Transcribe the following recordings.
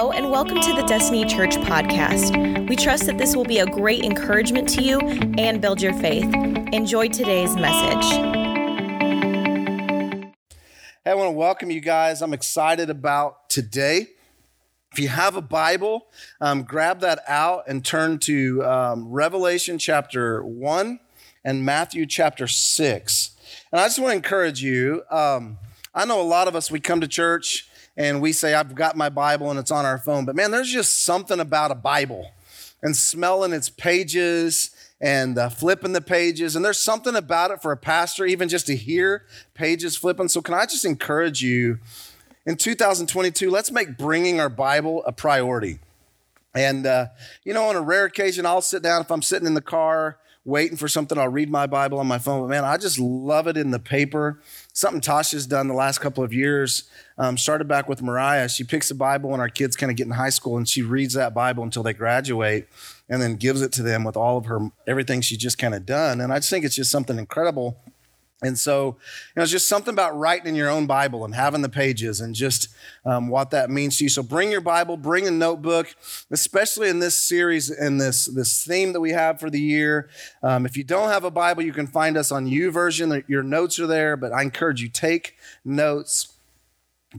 Hello, and welcome to the Destiny Church podcast. We trust that this will be a great encouragement to you and build your faith. Enjoy today's message. Hey, I want to welcome you guys. I'm excited about today. If you have a Bible, um, grab that out and turn to um, Revelation chapter 1 and Matthew chapter 6. And I just want to encourage you. Um, I know a lot of us, we come to church and we say, I've got my Bible and it's on our phone. But man, there's just something about a Bible and smelling its pages and uh, flipping the pages. And there's something about it for a pastor, even just to hear pages flipping. So, can I just encourage you in 2022, let's make bringing our Bible a priority. And, uh, you know, on a rare occasion, I'll sit down if I'm sitting in the car waiting for something, I'll read my Bible on my phone. But man, I just love it in the paper. Something Tasha's done the last couple of years. Um, started back with Mariah. She picks a Bible when our kids kind of get in high school, and she reads that Bible until they graduate, and then gives it to them with all of her everything she's just kind of done. And I just think it's just something incredible and so, you know, it's just something about writing in your own Bible and having the pages and just um, what that means to you. So, bring your Bible, bring a notebook, especially in this series and this this theme that we have for the year. Um, if you don't have a Bible, you can find us on YouVersion. Your notes are there, but I encourage you take notes,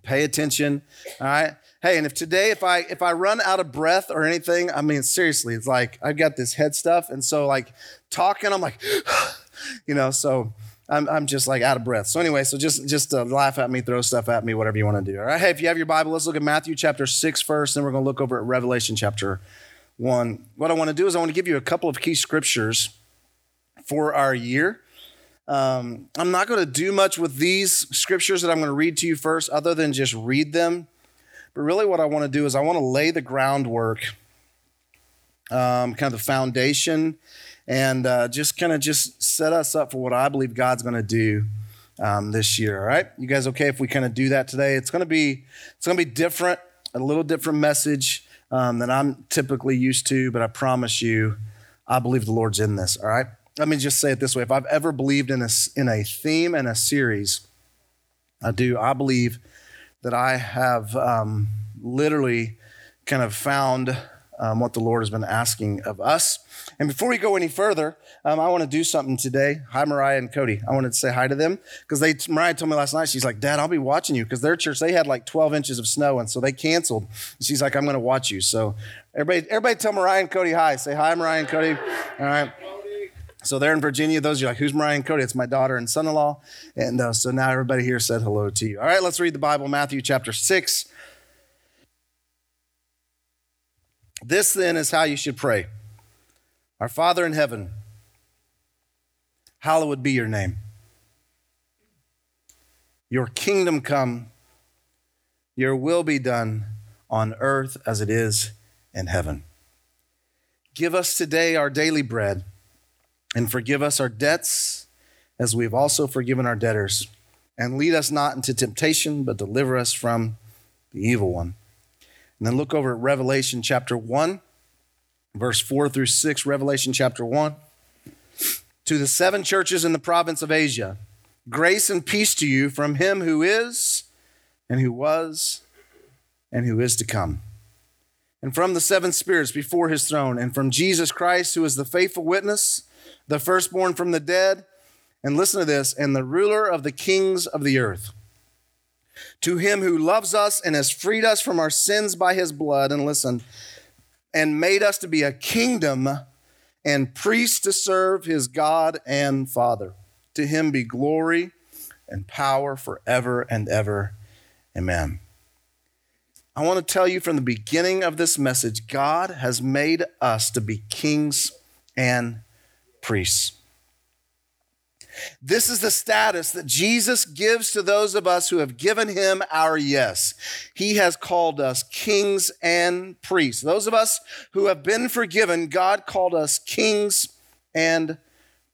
pay attention. All right. Hey, and if today, if I if I run out of breath or anything, I mean, seriously, it's like I've got this head stuff, and so like talking, I'm like, you know, so. I'm, I'm just like out of breath. So anyway, so just just uh, laugh at me, throw stuff at me, whatever you want to do. All right. Hey, if you have your Bible, let's look at Matthew chapter six first. Then we're going to look over at Revelation chapter one. What I want to do is I want to give you a couple of key scriptures for our year. Um, I'm not going to do much with these scriptures that I'm going to read to you first, other than just read them. But really, what I want to do is I want to lay the groundwork, um, kind of the foundation and uh, just kind of just set us up for what I believe God's going to do um, this year. All right, you guys okay if we kind of do that today? It's going to be it's going to be different, a little different message um, than I'm typically used to, but I promise you, I believe the Lord's in this. All right. Let me just say it this way: If I've ever believed in a in a theme and a series, I do. I believe that I have um, literally kind of found um, what the Lord has been asking of us. And before we go any further, um, I want to do something today. Hi, Mariah and Cody. I wanted to say hi to them because they Mariah told me last night. She's like, Dad, I'll be watching you because their church they had like 12 inches of snow, and so they canceled. She's like, I'm going to watch you. So everybody, everybody, tell Mariah and Cody hi. Say hi, Mariah and Cody. All right. So they're in Virginia. Those are like, who's Mariah and Cody? It's my daughter and son-in-law. And uh, so now everybody here said hello to you. All right, let's read the Bible, Matthew chapter six. This then is how you should pray. Our Father in heaven, hallowed be your name. Your kingdom come, your will be done on earth as it is in heaven. Give us today our daily bread and forgive us our debts as we've also forgiven our debtors. And lead us not into temptation, but deliver us from the evil one. And then look over at Revelation chapter 1 verse 4 through 6, Revelation chapter 1. To the seven churches in the province of Asia, grace and peace to you from him who is, and who was, and who is to come. And from the seven spirits before his throne, and from Jesus Christ, who is the faithful witness, the firstborn from the dead, and listen to this, and the ruler of the kings of the earth. To him who loves us and has freed us from our sins by his blood, and listen, and made us to be a kingdom and priests to serve his God and Father. To him be glory and power forever and ever. Amen. I want to tell you from the beginning of this message God has made us to be kings and priests. This is the status that Jesus gives to those of us who have given him our yes. He has called us kings and priests. Those of us who have been forgiven, God called us kings and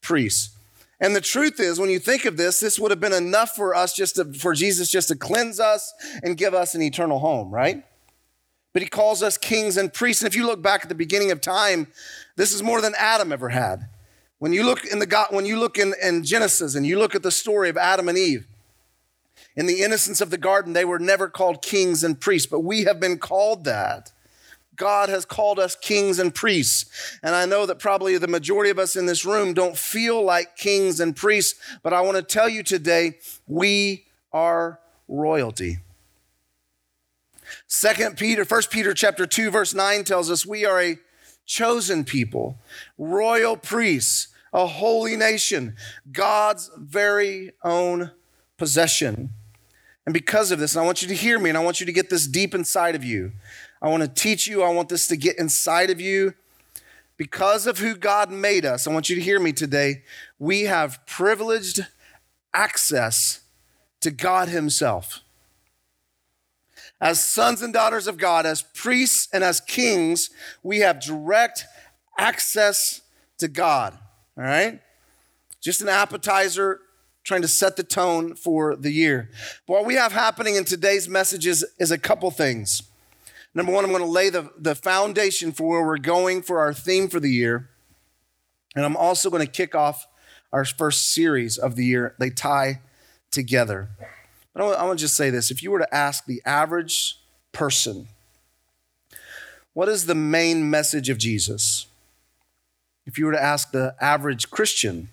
priests. And the truth is, when you think of this, this would have been enough for us just to, for Jesus just to cleanse us and give us an eternal home, right? But he calls us kings and priests. And if you look back at the beginning of time, this is more than Adam ever had. When you look in the God, when you look in, in Genesis and you look at the story of Adam and Eve, In the innocence of the garden, they were never called kings and priests, but we have been called that. God has called us kings and priests. And I know that probably the majority of us in this room don't feel like kings and priests, but I want to tell you today, we are royalty. Second Peter, First Peter chapter 2, verse 9 tells us we are a chosen people, royal priests, a holy nation, God's very own possession. And because of this, and I want you to hear me and I want you to get this deep inside of you. I want to teach you, I want this to get inside of you. Because of who God made us, I want you to hear me today. We have privileged access to God Himself. As sons and daughters of God, as priests and as kings, we have direct access to God. All right? Just an appetizer trying to set the tone for the year. But what we have happening in today's messages is a couple things. Number one, I'm going to lay the, the foundation for where we're going for our theme for the year. And I'm also going to kick off our first series of the year. They tie together. I want to just say this if you were to ask the average person, what is the main message of Jesus? If you were to ask the average Christian,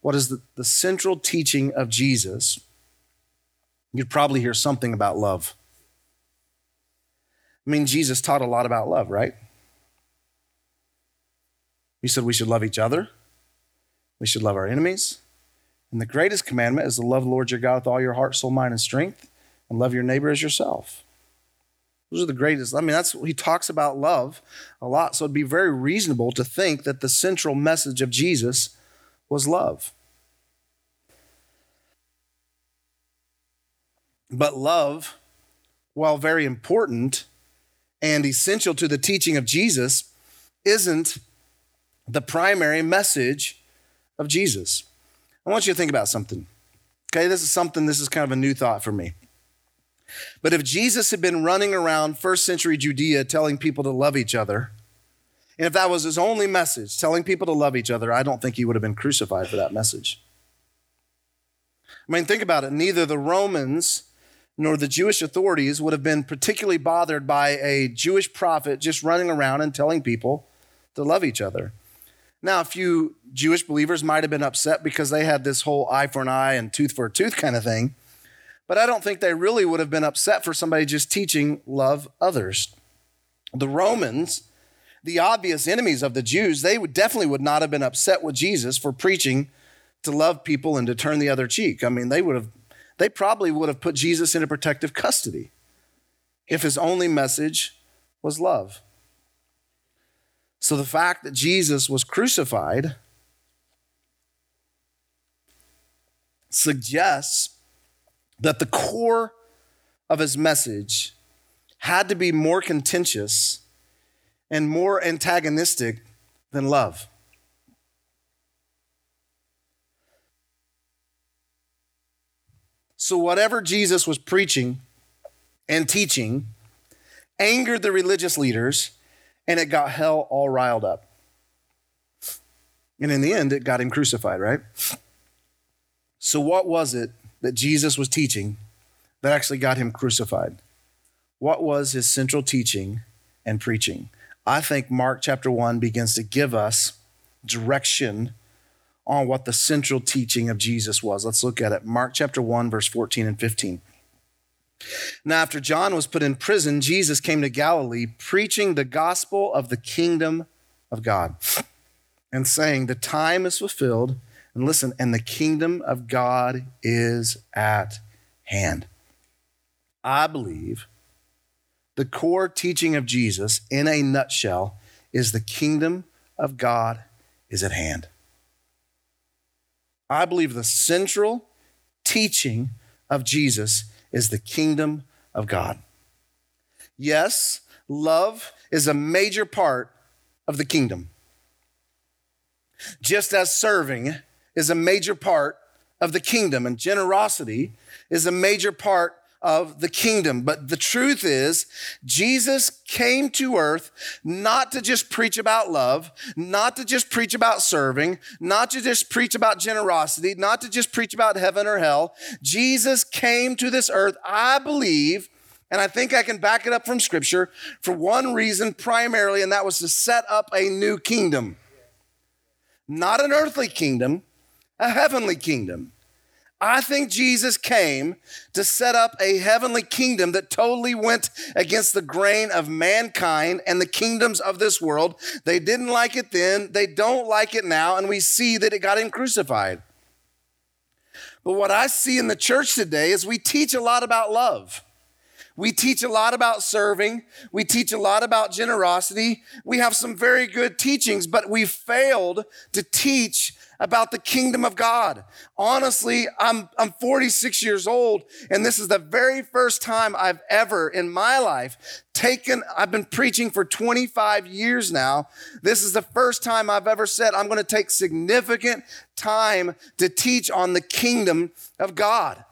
what is the, the central teaching of Jesus? You'd probably hear something about love. I mean, Jesus taught a lot about love, right? He said we should love each other, we should love our enemies. And the greatest commandment is to love the Lord your God with all your heart, soul, mind, and strength, and love your neighbor as yourself. Those are the greatest. I mean, that's he talks about love a lot. So it'd be very reasonable to think that the central message of Jesus was love. But love, while very important and essential to the teaching of Jesus, isn't the primary message of Jesus. I want you to think about something. Okay, this is something, this is kind of a new thought for me. But if Jesus had been running around first century Judea telling people to love each other, and if that was his only message, telling people to love each other, I don't think he would have been crucified for that message. I mean, think about it. Neither the Romans nor the Jewish authorities would have been particularly bothered by a Jewish prophet just running around and telling people to love each other. Now, a few Jewish believers might have been upset because they had this whole eye for an eye and tooth for a tooth kind of thing. But I don't think they really would have been upset for somebody just teaching love others. The Romans, the obvious enemies of the Jews, they would definitely would not have been upset with Jesus for preaching to love people and to turn the other cheek. I mean, they would have they probably would have put Jesus into protective custody if his only message was love. So the fact that Jesus was crucified suggests that the core of his message had to be more contentious and more antagonistic than love. So, whatever Jesus was preaching and teaching angered the religious leaders and it got hell all riled up. And in the end, it got him crucified, right? So, what was it that Jesus was teaching that actually got him crucified? What was his central teaching and preaching? I think Mark chapter 1 begins to give us direction on what the central teaching of Jesus was. Let's look at it. Mark chapter 1, verse 14 and 15. Now, after John was put in prison, Jesus came to Galilee preaching the gospel of the kingdom of God and saying, The time is fulfilled. And listen, and the kingdom of God is at hand. I believe the core teaching of Jesus, in a nutshell, is the kingdom of God is at hand. I believe the central teaching of Jesus is the kingdom of God. Yes, love is a major part of the kingdom. Just as serving is a major part of the kingdom and generosity is a major part of the kingdom. But the truth is, Jesus came to earth not to just preach about love, not to just preach about serving, not to just preach about generosity, not to just preach about heaven or hell. Jesus came to this earth, I believe, and I think I can back it up from scripture for one reason primarily, and that was to set up a new kingdom. Not an earthly kingdom, a heavenly kingdom. I think Jesus came to set up a heavenly kingdom that totally went against the grain of mankind and the kingdoms of this world. They didn't like it then, they don't like it now, and we see that it got him crucified. But what I see in the church today is we teach a lot about love. We teach a lot about serving. We teach a lot about generosity. We have some very good teachings, but we failed to teach about the kingdom of God. Honestly, I'm, I'm 46 years old, and this is the very first time I've ever in my life taken, I've been preaching for 25 years now. This is the first time I've ever said I'm going to take significant time to teach on the kingdom of God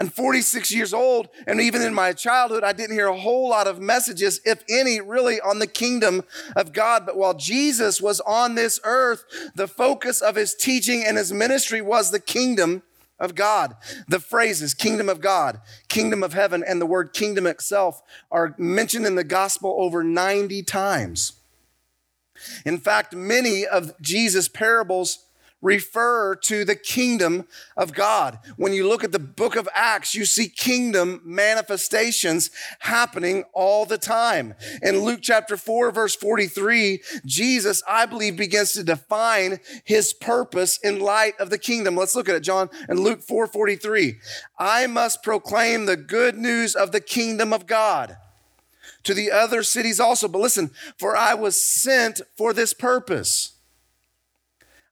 and 46 years old. And even in my childhood, I didn't hear a whole lot of messages, if any, really on the kingdom of God. But while Jesus was on this earth, the focus of his teaching and his ministry was the kingdom of God. The phrases kingdom of God, kingdom of heaven, and the word kingdom itself are mentioned in the gospel over 90 times. In fact, many of Jesus' parables refer to the kingdom of God. When you look at the book of Acts, you see kingdom manifestations happening all the time. In Luke chapter 4, verse 43, Jesus, I believe, begins to define his purpose in light of the kingdom. Let's look at it, John, in Luke 4 43. I must proclaim the good news of the kingdom of God to the other cities also. But listen, for I was sent for this purpose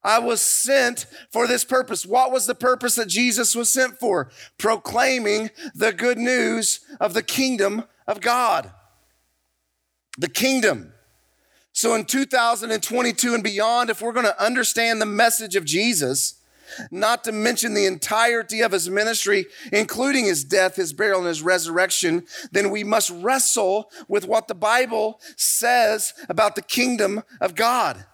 I was sent for this purpose. What was the purpose that Jesus was sent for? Proclaiming the good news of the kingdom of God. The kingdom. So in 2022 and beyond, if we're going to understand the message of Jesus, not to mention the entirety of his ministry, including his death, his burial, and his resurrection, then we must wrestle with what the Bible says about the kingdom of God.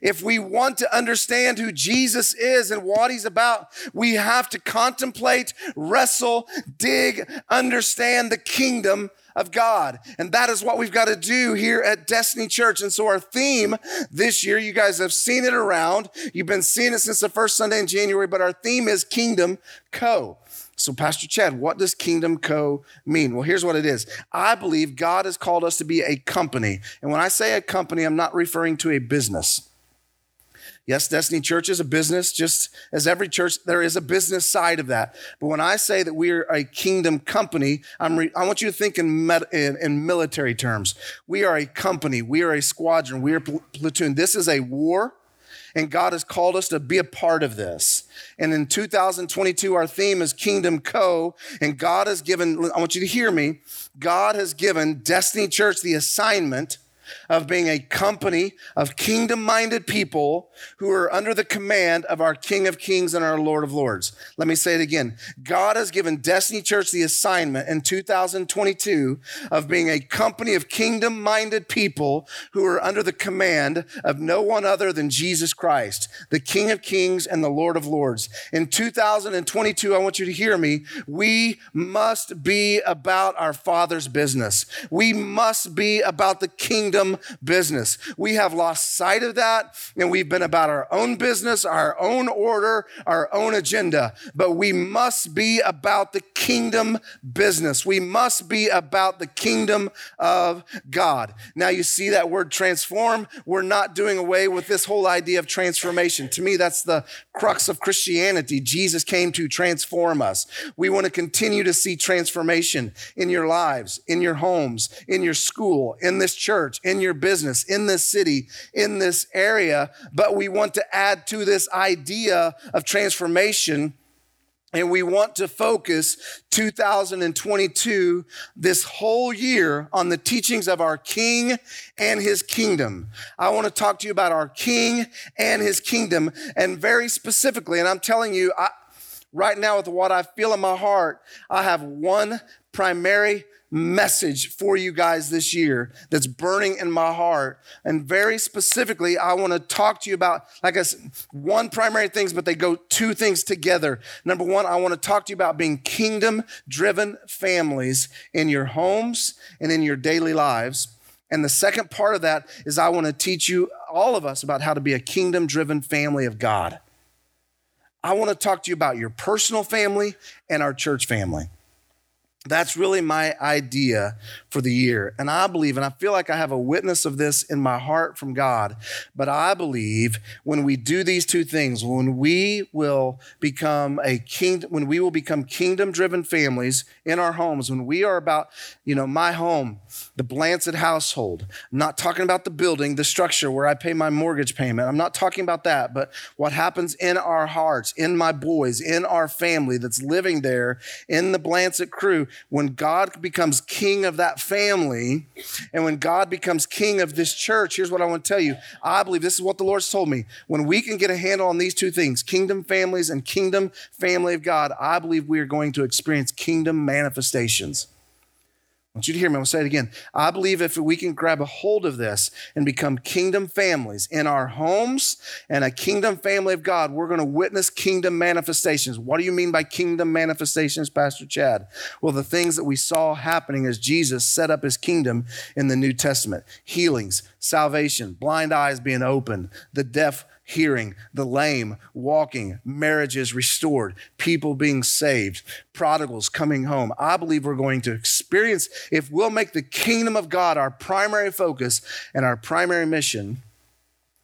If we want to understand who Jesus is and what he's about, we have to contemplate, wrestle, dig, understand the kingdom of God. And that is what we've got to do here at Destiny Church. And so our theme this year, you guys have seen it around. You've been seeing it since the first Sunday in January, but our theme is Kingdom Co. So, Pastor Chad, what does Kingdom Co mean? Well, here's what it is. I believe God has called us to be a company. And when I say a company, I'm not referring to a business. Yes, Destiny Church is a business, just as every church, there is a business side of that. But when I say that we are a kingdom company, re- i want you to think in, med- in, in, military terms. We are a company, we are a squadron, we are pl- platoon. This is a war, and God has called us to be a part of this. And in 2022, our theme is Kingdom Co. And God has given, I want you to hear me, God has given Destiny Church the assignment of being a company of kingdom minded people who are under the command of our King of Kings and our Lord of Lords. Let me say it again. God has given Destiny Church the assignment in 2022 of being a company of kingdom minded people who are under the command of no one other than Jesus Christ, the King of Kings and the Lord of Lords. In 2022, I want you to hear me. We must be about our Father's business. We must be about the kingdom kingdom business. We have lost sight of that and we've been about our own business, our own order, our own agenda. But we must be about the kingdom business. We must be about the kingdom of God. Now you see that word transform. We're not doing away with this whole idea of transformation. To me, that's the crux of Christianity. Jesus came to transform us. We want to continue to see transformation in your lives, in your homes, in your school, in this church, in your business, in this city, in this area, but we want to add to this idea of transformation. And we want to focus 2022, this whole year, on the teachings of our King and his kingdom. I want to talk to you about our King and his kingdom, and very specifically, and I'm telling you, I, right now, with what I feel in my heart, I have one primary message for you guys this year that's burning in my heart. And very specifically, I want to talk to you about, like I said, one primary things, but they go two things together. Number one, I want to talk to you about being kingdom driven families in your homes and in your daily lives. And the second part of that is I want to teach you, all of us, about how to be a kingdom driven family of God. I want to talk to you about your personal family and our church family. That's really my idea for the year. And I believe, and I feel like I have a witness of this in my heart from God, but I believe when we do these two things, when we will become a kingdom, when we will become kingdom driven families in our homes, when we are about, you know, my home, the Blancet household. I'm not talking about the building, the structure where I pay my mortgage payment. I'm not talking about that, but what happens in our hearts, in my boys, in our family that's living there, in the Blancet crew, when God becomes king of that family, and when God becomes king of this church, here's what I want to tell you. I believe this is what the Lord's told me. When we can get a handle on these two things, kingdom families and kingdom family of God, I believe we are going to experience kingdom manifestations want you to hear me. I'm going to say it again. I believe if we can grab a hold of this and become kingdom families in our homes and a kingdom family of God, we're going to witness kingdom manifestations. What do you mean by kingdom manifestations, Pastor Chad? Well, the things that we saw happening as Jesus set up his kingdom in the New Testament healings, salvation, blind eyes being opened, the deaf hearing, the lame walking, marriages restored, people being saved, prodigals coming home. I believe we're going to experience, if we'll make the kingdom of God our primary focus and our primary mission,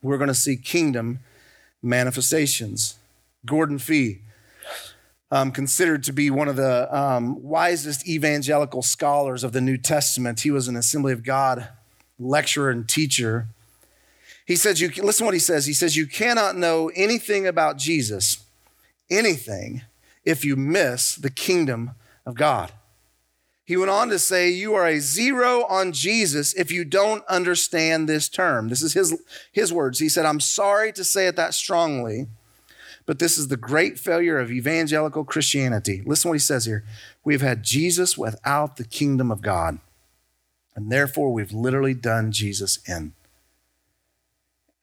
we're going to see kingdom manifestations. Gordon Fee, um, considered to be one of the um, wisest evangelical scholars of the New Testament. He was an Assembly of God lecturer and teacher. He says, you listen what he says. He says, You cannot know anything about Jesus, anything, if you miss the kingdom of God. He went on to say, You are a zero on Jesus if you don't understand this term. This is his, his words. He said, I'm sorry to say it that strongly, but this is the great failure of evangelical Christianity. Listen what he says here. We've had Jesus without the kingdom of God, and therefore we've literally done Jesus in.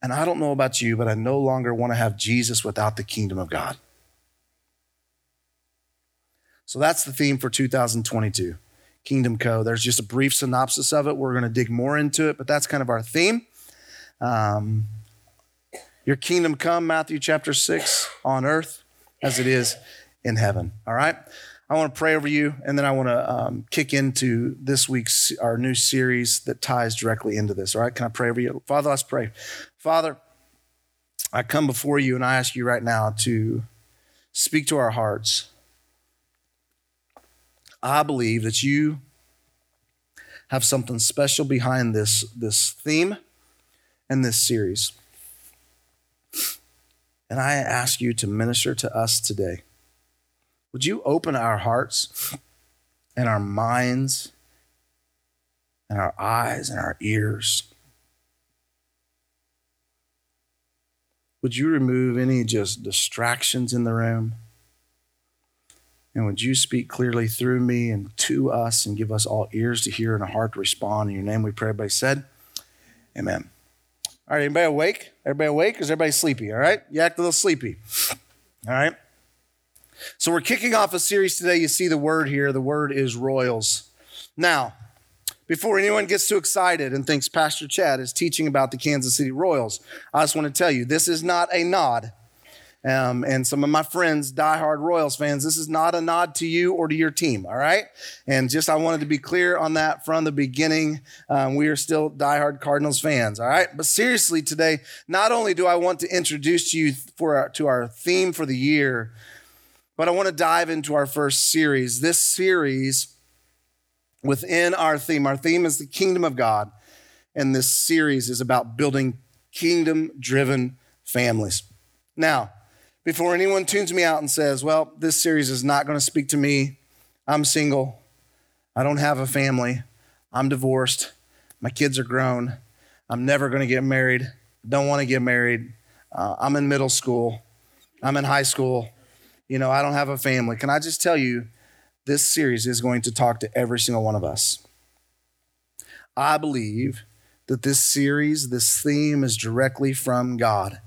And I don't know about you, but I no longer want to have Jesus without the kingdom of God. So that's the theme for 2022 Kingdom Co. There's just a brief synopsis of it. We're going to dig more into it, but that's kind of our theme. Um, your kingdom come, Matthew chapter 6, on earth as it is in heaven. All right? I want to pray over you, and then I want to um, kick into this week's our new series that ties directly into this. All right, can I pray over you, Father? Let's pray. Father, I come before you and I ask you right now to speak to our hearts. I believe that you have something special behind this, this theme and this series. And I ask you to minister to us today. Would you open our hearts and our minds and our eyes and our ears Would you remove any just distractions in the room? And would you speak clearly through me and to us and give us all ears to hear and a heart to respond? In your name we pray. Everybody said, Amen. All right, anybody awake? Everybody awake? Is everybody sleepy? All right? You act a little sleepy. All right? So we're kicking off a series today. You see the word here. The word is royals. Now, before anyone gets too excited and thinks Pastor Chad is teaching about the Kansas City Royals, I just want to tell you this is not a nod. Um, and some of my friends, diehard Royals fans, this is not a nod to you or to your team, all right? And just I wanted to be clear on that from the beginning. Um, we are still diehard Cardinals fans, all right? But seriously, today, not only do I want to introduce you for our, to our theme for the year, but I want to dive into our first series. This series within our theme. Our theme is the kingdom of God, and this series is about building kingdom driven families. Now, before anyone tunes me out and says, well, this series is not going to speak to me, I'm single, I don't have a family, I'm divorced, my kids are grown, I'm never going to get married, don't want to get married, uh, I'm in middle school, I'm in high school, you know, I don't have a family. Can I just tell you, this series is going to talk to every single one of us. I believe that this series, this theme is directly from God.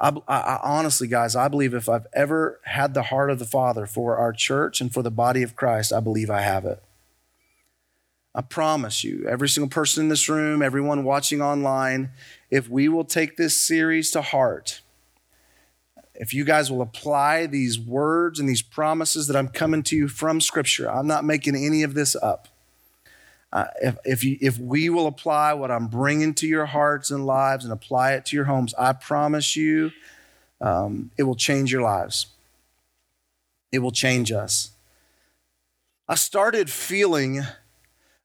I, I, honestly, guys, I believe if I've ever had the heart of the Father for our church and for the body of Christ, I believe I have it. I promise you, every single person in this room, everyone watching online, if we will take this series to heart, if you guys will apply these words and these promises that I'm coming to you from Scripture, I'm not making any of this up. Uh, if, if, you, if we will apply what I'm bringing to your hearts and lives and apply it to your homes, I promise you um, it will change your lives. It will change us. I started feeling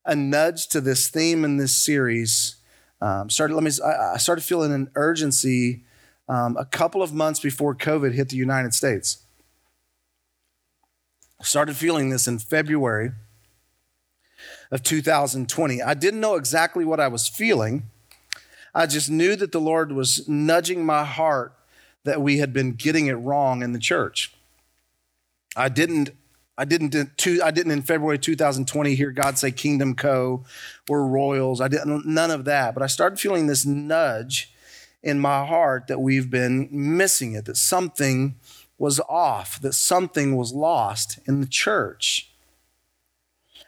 a nudge to this theme in this series. Um, started, let me, I started feeling an urgency um, a couple of months before COVID hit the United States. I started feeling this in February of 2020. I didn't know exactly what I was feeling. I just knew that the Lord was nudging my heart that we had been getting it wrong in the church. I didn't I didn't I didn't in February 2020 hear God say Kingdom Co. We're royals. I didn't none of that, but I started feeling this nudge in my heart that we've been missing it, that something was off, that something was lost in the church.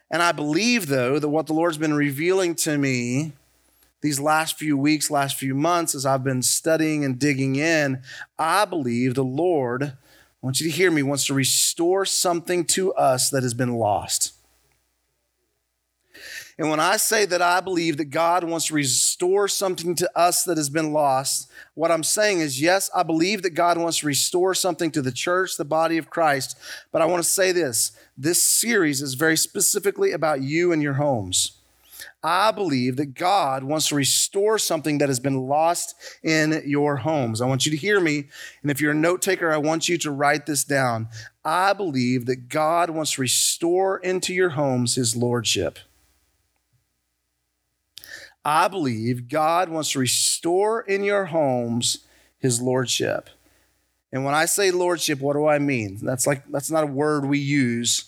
And I believe, though, that what the Lord's been revealing to me these last few weeks, last few months, as I've been studying and digging in, I believe the Lord, I want you to hear me, wants to restore something to us that has been lost. And when I say that I believe that God wants to restore something to us that has been lost, what I'm saying is, yes, I believe that God wants to restore something to the church, the body of Christ. But I want to say this this series is very specifically about you and your homes. I believe that God wants to restore something that has been lost in your homes. I want you to hear me. And if you're a note taker, I want you to write this down. I believe that God wants to restore into your homes his lordship. I believe God wants to restore in your homes his lordship. And when I say lordship, what do I mean? That's like that's not a word we use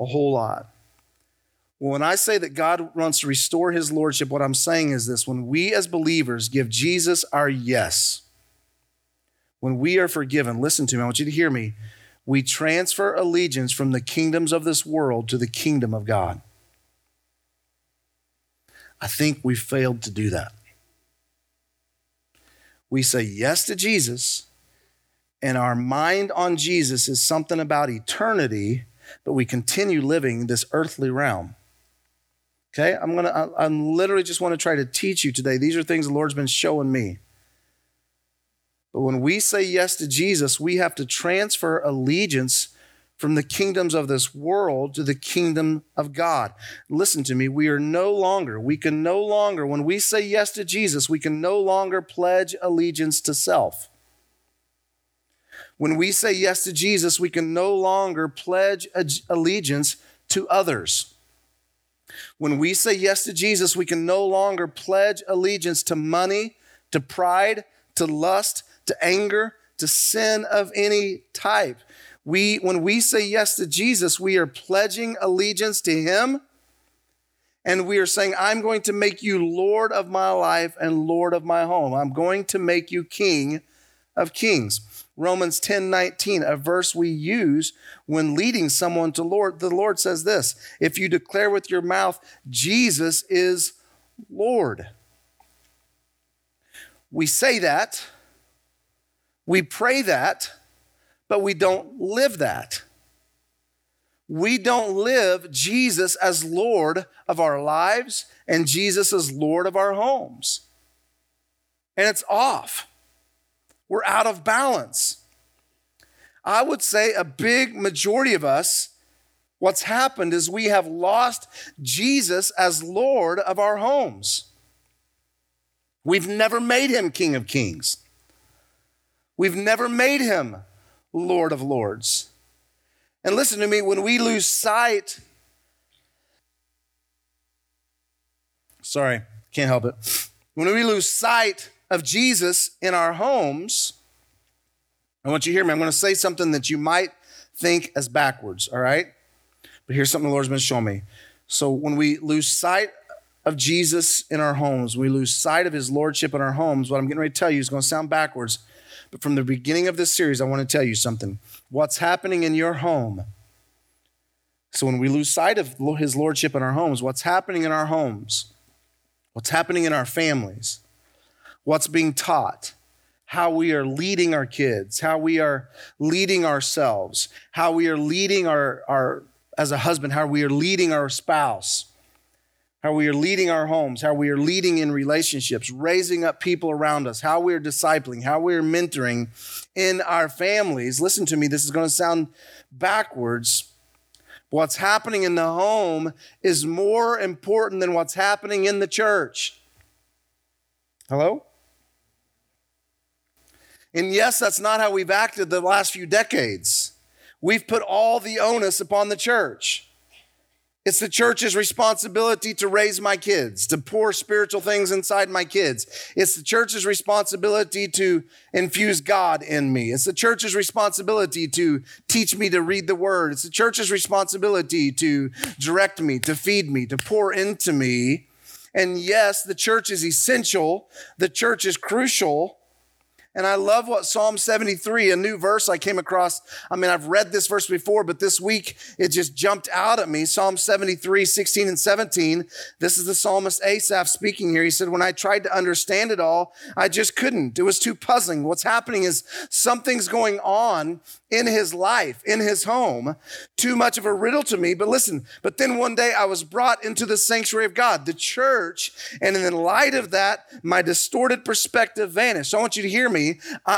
a whole lot. Well, when I say that God wants to restore his lordship, what I'm saying is this when we as believers give Jesus our yes, when we are forgiven, listen to me, I want you to hear me. We transfer allegiance from the kingdoms of this world to the kingdom of God. I think we failed to do that. We say yes to Jesus, and our mind on Jesus is something about eternity, but we continue living this earthly realm. Okay, I'm gonna, I, I literally just want to try to teach you today. These are things the Lord's been showing me. But when we say yes to Jesus, we have to transfer allegiance from the kingdoms of this world to the kingdom of God. Listen to me, we are no longer, we can no longer, when we say yes to Jesus, we can no longer pledge allegiance to self. When we say yes to Jesus, we can no longer pledge allegiance to others. When we say yes to Jesus, we can no longer pledge allegiance to money, to pride, to lust, to anger, to sin of any type. We, when we say yes to Jesus, we are pledging allegiance to Him. And we are saying, I'm going to make you Lord of my life and Lord of my home. I'm going to make you King of kings. Romans 10 19, a verse we use when leading someone to Lord. The Lord says this if you declare with your mouth, Jesus is Lord. We say that, we pray that, but we don't live that. We don't live Jesus as Lord of our lives and Jesus as Lord of our homes. And it's off. We're out of balance. I would say a big majority of us, what's happened is we have lost Jesus as Lord of our homes. We've never made him King of Kings. We've never made him Lord of Lords. And listen to me, when we lose sight, sorry, can't help it. When we lose sight of Jesus in our homes, I want you to hear me. I'm going to say something that you might think as backwards, all right? But here's something the Lord's been showing me. So when we lose sight of Jesus in our homes, we lose sight of his lordship in our homes, what I'm getting ready to tell you is going to sound backwards. But from the beginning of this series, I want to tell you something. What's happening in your home? So when we lose sight of his lordship in our homes, what's happening in our homes? What's happening in our families? What's being taught? how we are leading our kids, how we are leading ourselves, how we are leading our, our as a husband, how we are leading our spouse, how we are leading our homes, how we are leading in relationships, raising up people around us, how we are discipling, how we are mentoring in our families. Listen to me, this is going to sound backwards. What's happening in the home is more important than what's happening in the church. Hello? And yes, that's not how we've acted the last few decades. We've put all the onus upon the church. It's the church's responsibility to raise my kids, to pour spiritual things inside my kids. It's the church's responsibility to infuse God in me. It's the church's responsibility to teach me to read the word. It's the church's responsibility to direct me, to feed me, to pour into me. And yes, the church is essential. The church is crucial. And I love what Psalm 73, a new verse I came across. I mean, I've read this verse before, but this week it just jumped out at me. Psalm 73, 16 and 17. This is the psalmist Asaph speaking here. He said, When I tried to understand it all, I just couldn't. It was too puzzling. What's happening is something's going on in his life, in his home. Too much of a riddle to me. But listen, but then one day I was brought into the sanctuary of God, the church. And in the light of that, my distorted perspective vanished. So I want you to hear me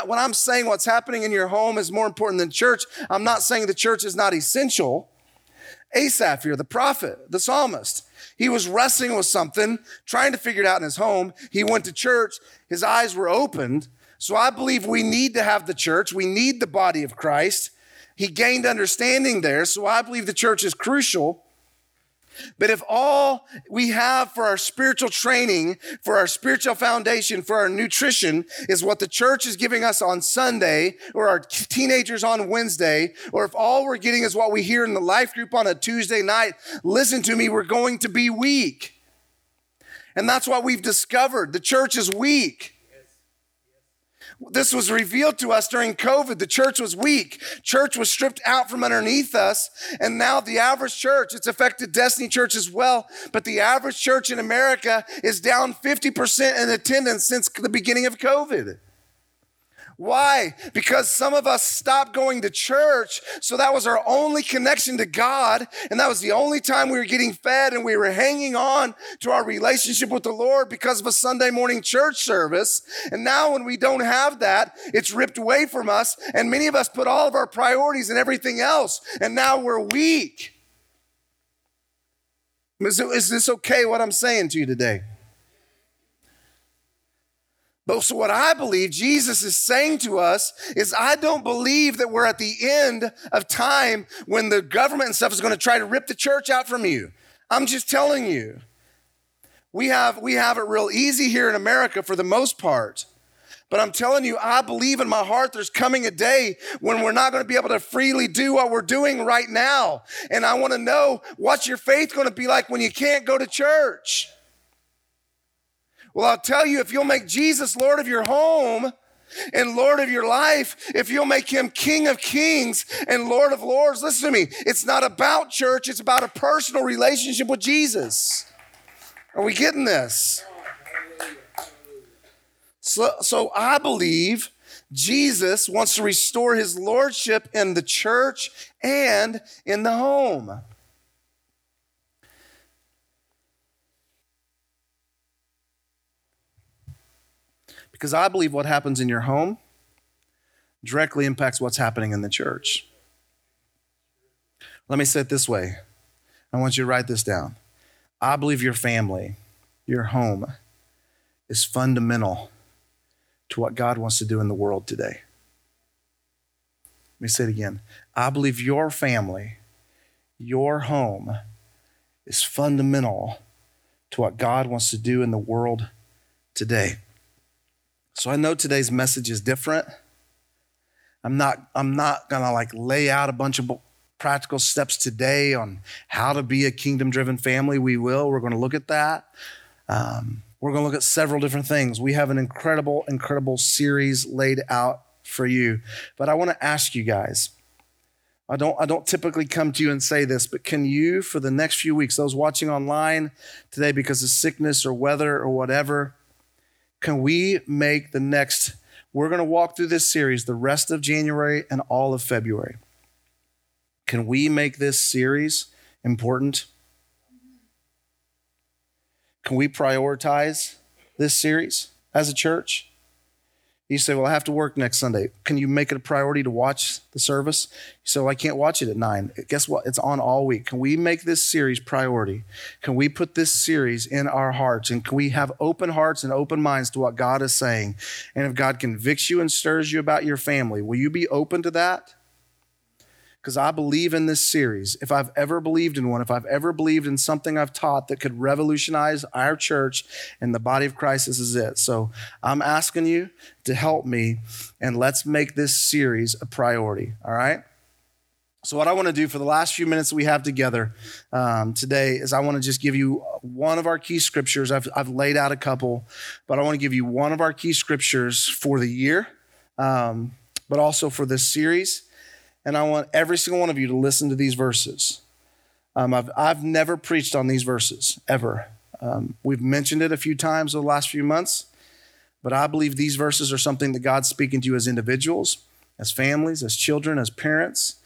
when I'm saying what's happening in your home is more important than church, I'm not saying the church is not essential. Asaph here, the prophet, the psalmist, he was wrestling with something, trying to figure it out in his home. He went to church, his eyes were opened. So I believe we need to have the church, we need the body of Christ. He gained understanding there. So I believe the church is crucial. But if all we have for our spiritual training, for our spiritual foundation, for our nutrition is what the church is giving us on Sunday or our teenagers on Wednesday, or if all we're getting is what we hear in the life group on a Tuesday night, listen to me, we're going to be weak. And that's what we've discovered. The church is weak. This was revealed to us during COVID. The church was weak. Church was stripped out from underneath us. And now the average church, it's affected Destiny Church as well, but the average church in America is down 50% in attendance since the beginning of COVID. Why? Because some of us stopped going to church, so that was our only connection to God, and that was the only time we were getting fed and we were hanging on to our relationship with the Lord because of a Sunday morning church service. And now when we don't have that, it's ripped away from us, and many of us put all of our priorities in everything else, and now we're weak. Is, this okay what I'm saying to you today? But so what I believe Jesus is saying to us is I don't believe that we're at the end of time when the government and stuff is going to try to rip the church out from you. I'm just telling you. We have, we have it real easy here in America for the most part. But I'm telling you, I believe in my heart there's coming a day when we're not going to be able to freely do what we're doing right now. And I want to know what's your faith going to be like when you can't go to church? Well, I'll tell you, if you'll make Jesus Lord of your home, and Lord of your life, if you'll make him King of kings and Lord of lords, listen to me. It's not about church, it's about a personal relationship with Jesus. Are we getting this? So, so I believe Jesus wants to restore his lordship in the church and in the home. Because I believe what happens in your home directly impacts what's happening in the church. Let me say it this way I want you to write this down. I believe your family, your home, is fundamental to what God wants to do in the world today. Let me say it again. I believe your family, your home, is fundamental to what God wants to do in the world today. So I know today's message is different. I'm not, I'm not gonna like lay out a bunch of practical steps today on how to be a kingdom driven family. We will. We're gonna look at that. Um, we're gonna look at several different things. We have an incredible, incredible series laid out for you. But I wanna ask you guys, I don't, I don't typically come to you and say this, but can you, for the next few weeks, those watching online today because of sickness or weather or whatever, can we make the next, we're going to walk through this series the rest of January and all of February. Can we make this series important? Can we prioritize this series as a church? You say, Well, I have to work next Sunday. Can you make it a priority to watch the service? So I can't watch it at nine. Guess what? It's on all week. Can we make this series priority? Can we put this series in our hearts? And can we have open hearts and open minds to what God is saying? And if God convicts you and stirs you about your family, will you be open to that? Because I believe in this series. If I've ever believed in one, if I've ever believed in something I've taught that could revolutionize our church and the body of Christ, this is it. So I'm asking you to help me and let's make this series a priority, all right? So, what I want to do for the last few minutes we have together um, today is I want to just give you one of our key scriptures. I've, I've laid out a couple, but I want to give you one of our key scriptures for the year, um, but also for this series and I want every single one of you to listen to these verses. Um, I've, I've never preached on these verses ever. Um, we've mentioned it a few times over the last few months, but I believe these verses are something that God's speaking to you as individuals, as families, as children, as parents,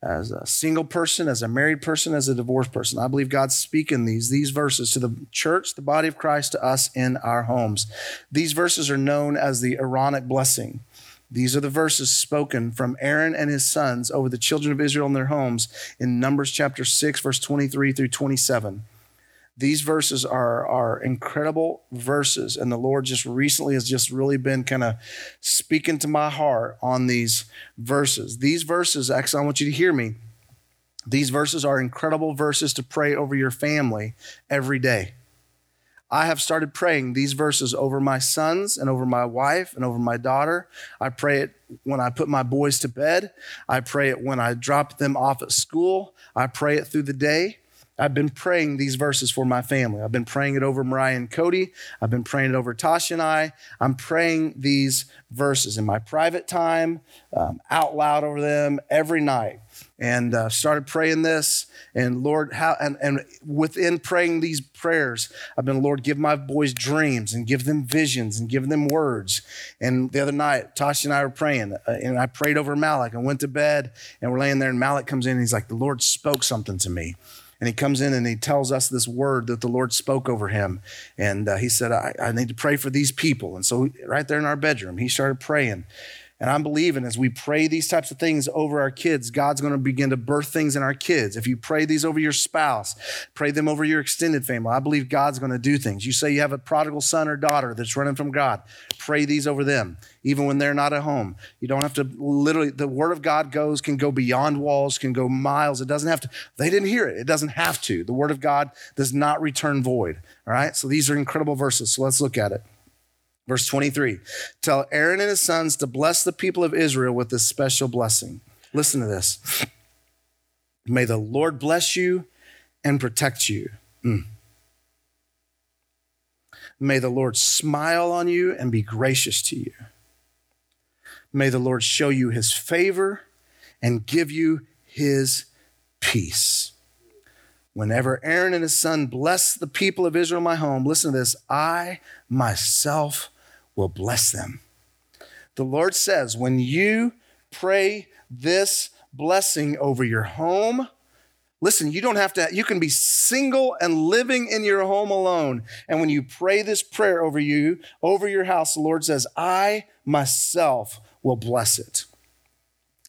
as a single person, as a married person, as a divorced person. I believe God's speaking these, these verses to the church, the body of Christ, to us in our homes. These verses are known as the Aaronic blessing. These are the verses spoken from Aaron and his sons over the children of Israel in their homes in Numbers chapter 6, verse 23 through 27. These verses are, are incredible verses, and the Lord just recently has just really been kind of speaking to my heart on these verses. These verses, actually, I want you to hear me. These verses are incredible verses to pray over your family every day. I have started praying these verses over my sons and over my wife and over my daughter. I pray it when I put my boys to bed. I pray it when I drop them off at school. I pray it through the day. I've been praying these verses for my family. I've been praying it over Mariah and Cody. I've been praying it over Tasha and I. I'm praying these verses in my private time, um, out loud over them every night and uh, started praying this and lord how and, and within praying these prayers i've been lord give my boys dreams and give them visions and give them words and the other night tasha and i were praying uh, and i prayed over malik and went to bed and we're laying there and malik comes in and he's like the lord spoke something to me and he comes in and he tells us this word that the Lord spoke over him. And uh, he said, I, I need to pray for these people. And so, right there in our bedroom, he started praying. And I'm believing as we pray these types of things over our kids, God's going to begin to birth things in our kids. If you pray these over your spouse, pray them over your extended family, I believe God's going to do things. You say you have a prodigal son or daughter that's running from God, pray these over them, even when they're not at home. You don't have to literally, the word of God goes, can go beyond walls, can go miles. It doesn't have to, they didn't hear it. It doesn't have to. The word of God does not return void. All right. So these are incredible verses. So let's look at it. Verse 23 Tell Aaron and his sons to bless the people of Israel with this special blessing. Listen to this. May the Lord bless you and protect you. Mm. May the Lord smile on you and be gracious to you. May the Lord show you his favor and give you his peace. Whenever Aaron and his son bless the people of Israel, my home, listen to this I myself will bless them. The Lord says, when you pray this blessing over your home, listen, you don't have to, you can be single and living in your home alone. And when you pray this prayer over you, over your house, the Lord says, I myself will bless it.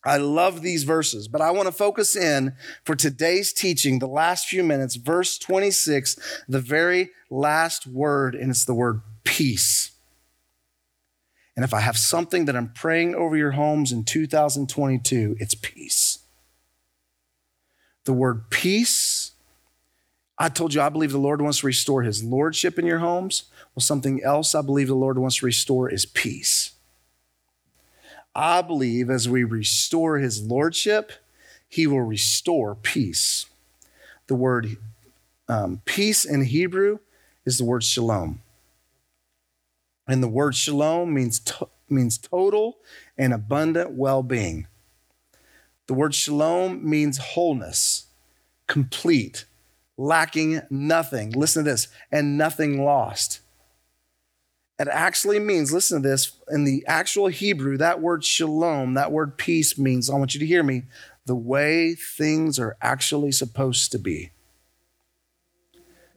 I love these verses, but I want to focus in for today's teaching, the last few minutes, verse 26, the very last word, and it's the word peace. And if I have something that I'm praying over your homes in 2022, it's peace. The word peace, I told you I believe the Lord wants to restore his lordship in your homes. Well, something else I believe the Lord wants to restore is peace. I believe as we restore his lordship, he will restore peace. The word um, peace in Hebrew is the word shalom. And the word shalom means, to- means total and abundant well being. The word shalom means wholeness, complete, lacking nothing. Listen to this, and nothing lost. It actually means, listen to this, in the actual Hebrew, that word shalom, that word peace means, I want you to hear me, the way things are actually supposed to be.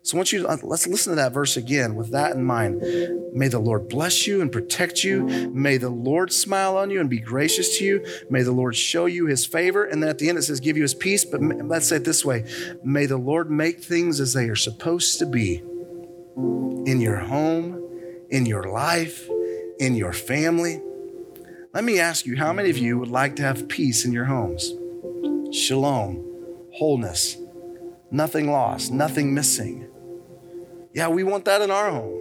So I want you to, uh, let's listen to that verse again with that in mind. May the Lord bless you and protect you. May the Lord smile on you and be gracious to you. May the Lord show you his favor. And then at the end it says, give you his peace. But let's say it this way May the Lord make things as they are supposed to be in your home, in your life, in your family. Let me ask you, how many of you would like to have peace in your homes? Shalom, wholeness, nothing lost, nothing missing. Yeah, we want that in our home.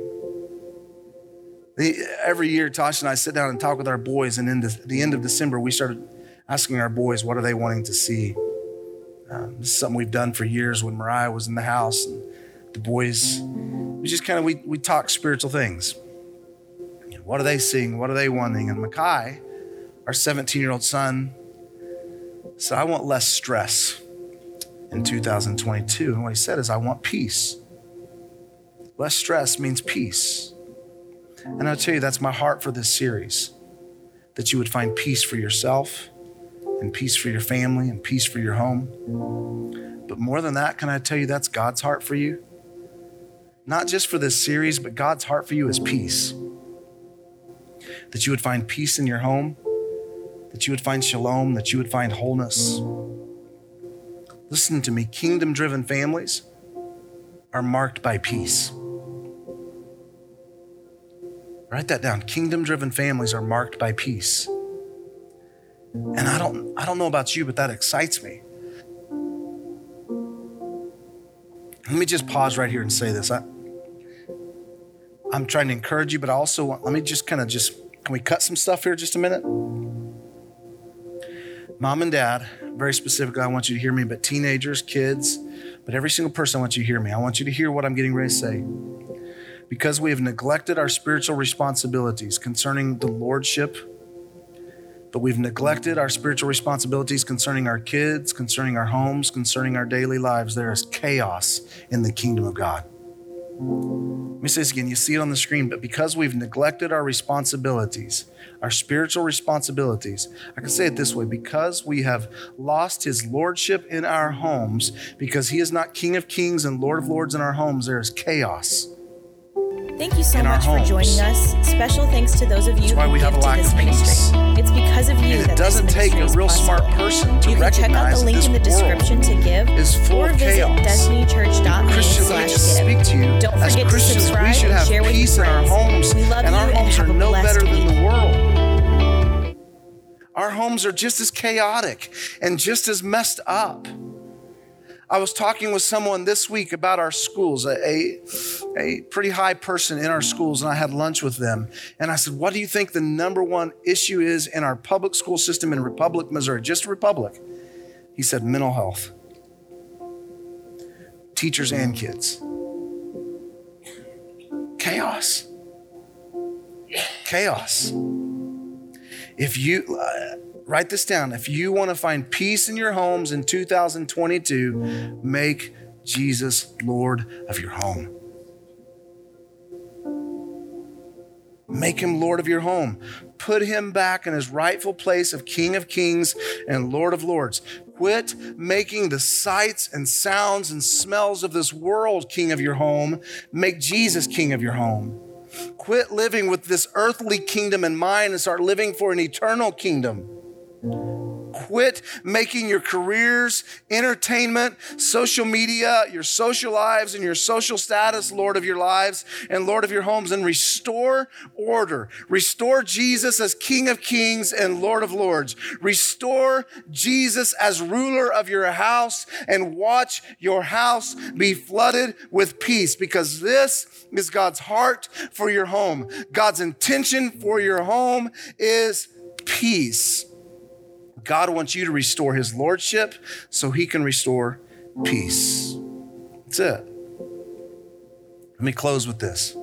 Every year, Tosh and I sit down and talk with our boys, and in the, end of December, we started asking our boys what are they wanting to see. Um, this is something we've done for years when Mariah was in the house, and the boys, we just kind of we we talk spiritual things. What are they seeing? What are they wanting? And Makai, our 17 year old son, said, I want less stress in 2022. And what he said is, I want peace. Less stress means peace. And I'll tell you, that's my heart for this series that you would find peace for yourself and peace for your family and peace for your home. But more than that, can I tell you that's God's heart for you? Not just for this series, but God's heart for you is peace. That you would find peace in your home, that you would find shalom, that you would find wholeness. Listen to me kingdom driven families are marked by peace. Write that down. Kingdom driven families are marked by peace. And I don't, I don't know about you, but that excites me. Let me just pause right here and say this. I, I'm trying to encourage you, but I also want, let me just kind of just, can we cut some stuff here just a minute? Mom and dad, very specifically, I want you to hear me, but teenagers, kids, but every single person, I want you to hear me. I want you to hear what I'm getting ready to say. Because we have neglected our spiritual responsibilities concerning the Lordship, but we've neglected our spiritual responsibilities concerning our kids, concerning our homes, concerning our daily lives, there is chaos in the kingdom of God. Let me say this again. You see it on the screen, but because we've neglected our responsibilities, our spiritual responsibilities, I can say it this way because we have lost his lordship in our homes, because he is not King of kings and Lord of lords in our homes, there is chaos. Thank you so much for joining us. Special thanks to those of you who give a lack to this of ministry. It's because of you And it that doesn't this take a real smart person to You can check out the link in the description to give is full or of visit chaos. destinychurch.me Christian, let me slash give. to you. Don't As forget to Christians, subscribe we should and have share with peace your in our homes, We love and you our and homes have are no better than the world. Our homes are just as chaotic and just as messed up. I was talking with someone this week about our schools, a, a, a pretty high person in our schools, and I had lunch with them. And I said, What do you think the number one issue is in our public school system in Republic, Missouri? Just Republic. He said, Mental health. Teachers and kids. Chaos. Chaos. If you, uh, write this down. If you want to find peace in your homes in 2022, make Jesus Lord of your home. Make him Lord of your home. Put him back in his rightful place of King of Kings and Lord of Lords. Quit making the sights and sounds and smells of this world king of your home. Make Jesus king of your home. Quit living with this earthly kingdom in mind and start living for an eternal kingdom. Quit making your careers, entertainment, social media, your social lives, and your social status Lord of your lives and Lord of your homes and restore order. Restore Jesus as King of Kings and Lord of Lords. Restore Jesus as ruler of your house and watch your house be flooded with peace because this is God's heart for your home. God's intention for your home is peace. God wants you to restore his lordship so he can restore peace. That's it. Let me close with this.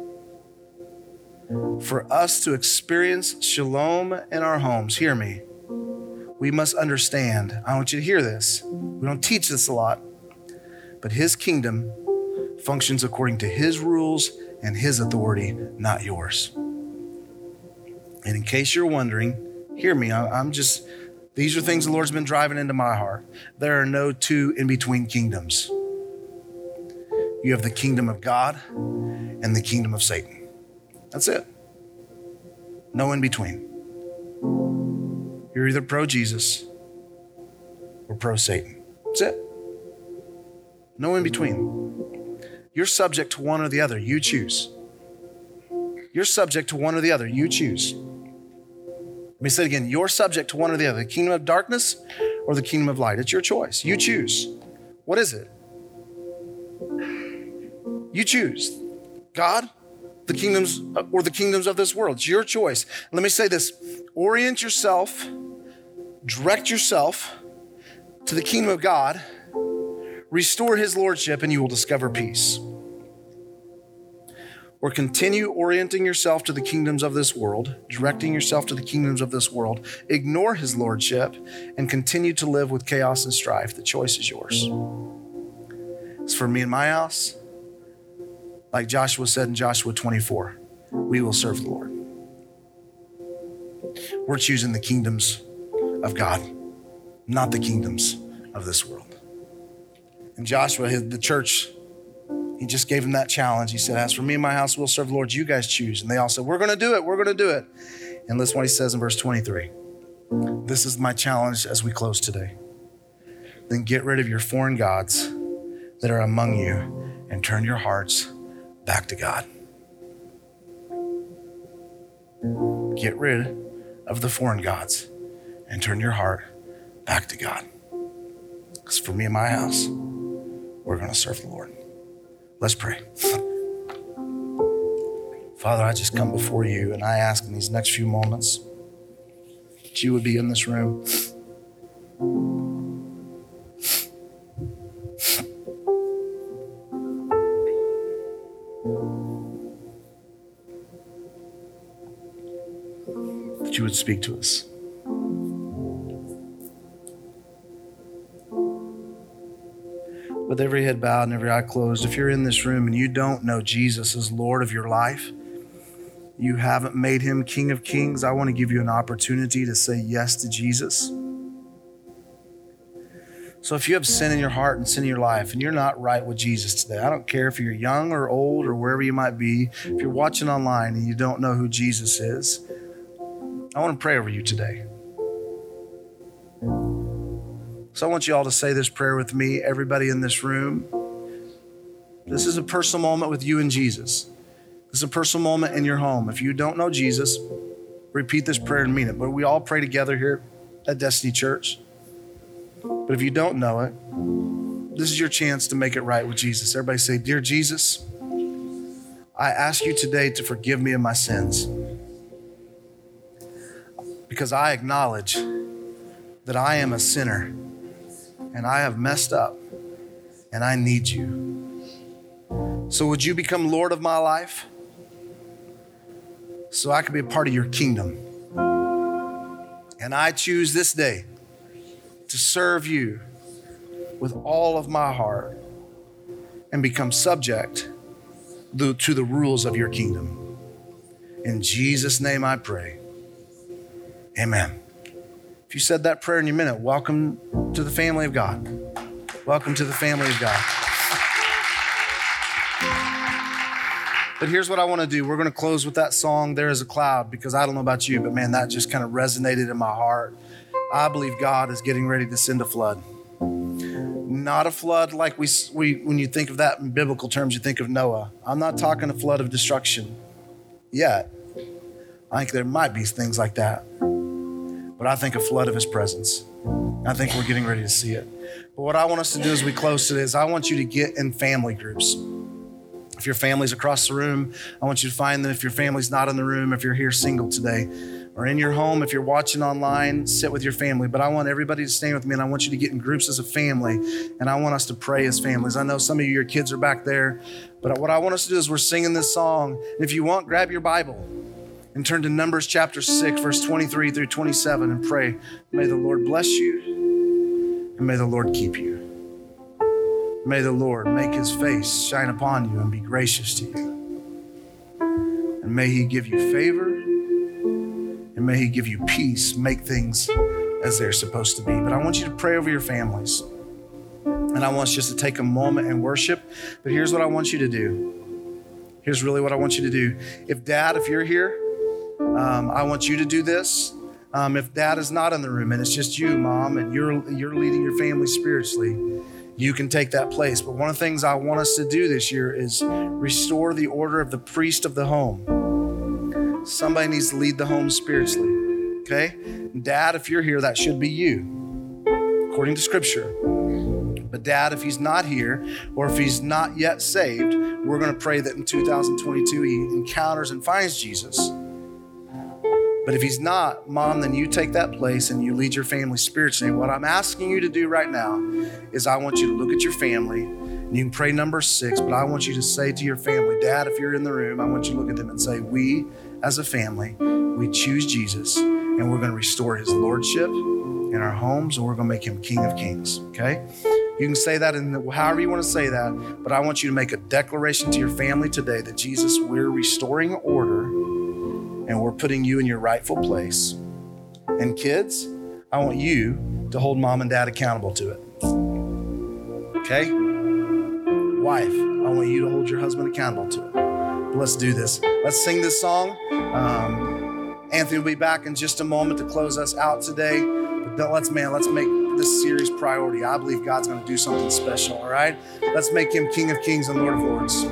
For us to experience shalom in our homes, hear me, we must understand. I want you to hear this. We don't teach this a lot, but his kingdom functions according to his rules and his authority, not yours. And in case you're wondering, hear me. I'm just, these are things the Lord's been driving into my heart. There are no two in between kingdoms. You have the kingdom of God and the kingdom of Satan. That's it. No in between. You're either pro Jesus or pro Satan. That's it. No in between. You're subject to one or the other. You choose. You're subject to one or the other. You choose. Let me say it again. You're subject to one or the other the kingdom of darkness or the kingdom of light. It's your choice. You choose. What is it? You choose God, the kingdoms, or the kingdoms of this world. It's your choice. Let me say this orient yourself, direct yourself to the kingdom of God, restore his lordship, and you will discover peace or continue orienting yourself to the kingdoms of this world, directing yourself to the kingdoms of this world, ignore his lordship, and continue to live with chaos and strife. The choice is yours. As for me and my house, like Joshua said in Joshua 24, we will serve the Lord. We're choosing the kingdoms of God, not the kingdoms of this world. And Joshua, the church, he just gave him that challenge. He said, As for me and my house, we'll serve the Lord. You guys choose. And they all said, We're going to do it. We're going to do it. And listen what he says in verse 23. This is my challenge as we close today. Then get rid of your foreign gods that are among you and turn your hearts back to God. Get rid of the foreign gods and turn your heart back to God. Because for me and my house, we're going to serve the Lord. Let's pray. Father, I just come before you and I ask in these next few moments that you would be in this room. That you would speak to us. With every head bowed and every eye closed, if you're in this room and you don't know Jesus as Lord of your life, you haven't made him King of Kings, I want to give you an opportunity to say yes to Jesus. So if you have sin in your heart and sin in your life and you're not right with Jesus today, I don't care if you're young or old or wherever you might be, if you're watching online and you don't know who Jesus is, I want to pray over you today. So I want you all to say this prayer with me, everybody in this room. This is a personal moment with you and Jesus. This is a personal moment in your home. If you don't know Jesus, repeat this prayer and mean it. But we all pray together here at Destiny Church. But if you don't know it, this is your chance to make it right with Jesus. Everybody say, Dear Jesus, I ask you today to forgive me of my sins because I acknowledge that I am a sinner and I have messed up and I need you. So, would you become Lord of my life so I can be a part of your kingdom? And I choose this day to serve you with all of my heart and become subject to the rules of your kingdom. In Jesus' name I pray. Amen. You said that prayer in your minute, welcome to the family of God. Welcome to the family of God. But here's what I want to do. We're going to close with that song, There is a Cloud, because I don't know about you, but man, that just kind of resonated in my heart. I believe God is getting ready to send a flood. Not a flood like we, we when you think of that in biblical terms, you think of Noah. I'm not talking a flood of destruction yet. I think there might be things like that. But I think a flood of his presence. I think we're getting ready to see it. But what I want us to do as we close today is I want you to get in family groups. If your family's across the room, I want you to find them. If your family's not in the room, if you're here single today, or in your home, if you're watching online, sit with your family. But I want everybody to stand with me and I want you to get in groups as a family. And I want us to pray as families. I know some of you, your kids are back there. But what I want us to do is we're singing this song. And if you want, grab your Bible and turn to Numbers chapter 6, verse 23 through 27 and pray. May the Lord bless you and may the Lord keep you. May the Lord make his face shine upon you and be gracious to you. And may he give you favor and may he give you peace, make things as they're supposed to be. But I want you to pray over your families. And I want you just to take a moment and worship. But here's what I want you to do. Here's really what I want you to do. If dad, if you're here, um, I want you to do this. Um, if dad is not in the room and it's just you, mom, and you're you're leading your family spiritually, you can take that place. But one of the things I want us to do this year is restore the order of the priest of the home. Somebody needs to lead the home spiritually. Okay? Dad, if you're here, that should be you, according to scripture. But dad, if he's not here or if he's not yet saved, we're going to pray that in 2022 he encounters and finds Jesus. But if he's not, mom, then you take that place and you lead your family spiritually. what I'm asking you to do right now is I want you to look at your family and you can pray number six, but I want you to say to your family, Dad, if you're in the room, I want you to look at them and say, We as a family, we choose Jesus and we're going to restore his lordship in our homes and we're going to make him King of Kings. Okay? You can say that in however you want to say that, but I want you to make a declaration to your family today that Jesus, we're restoring order and we're putting you in your rightful place. And kids, I want you to hold mom and dad accountable to it. Okay? Wife, I want you to hold your husband accountable to it. But let's do this. Let's sing this song. Um, Anthony will be back in just a moment to close us out today. But let's, man, let's make this series priority. I believe God's going to do something special, all right? Let's make him King of Kings and Lord of Lords.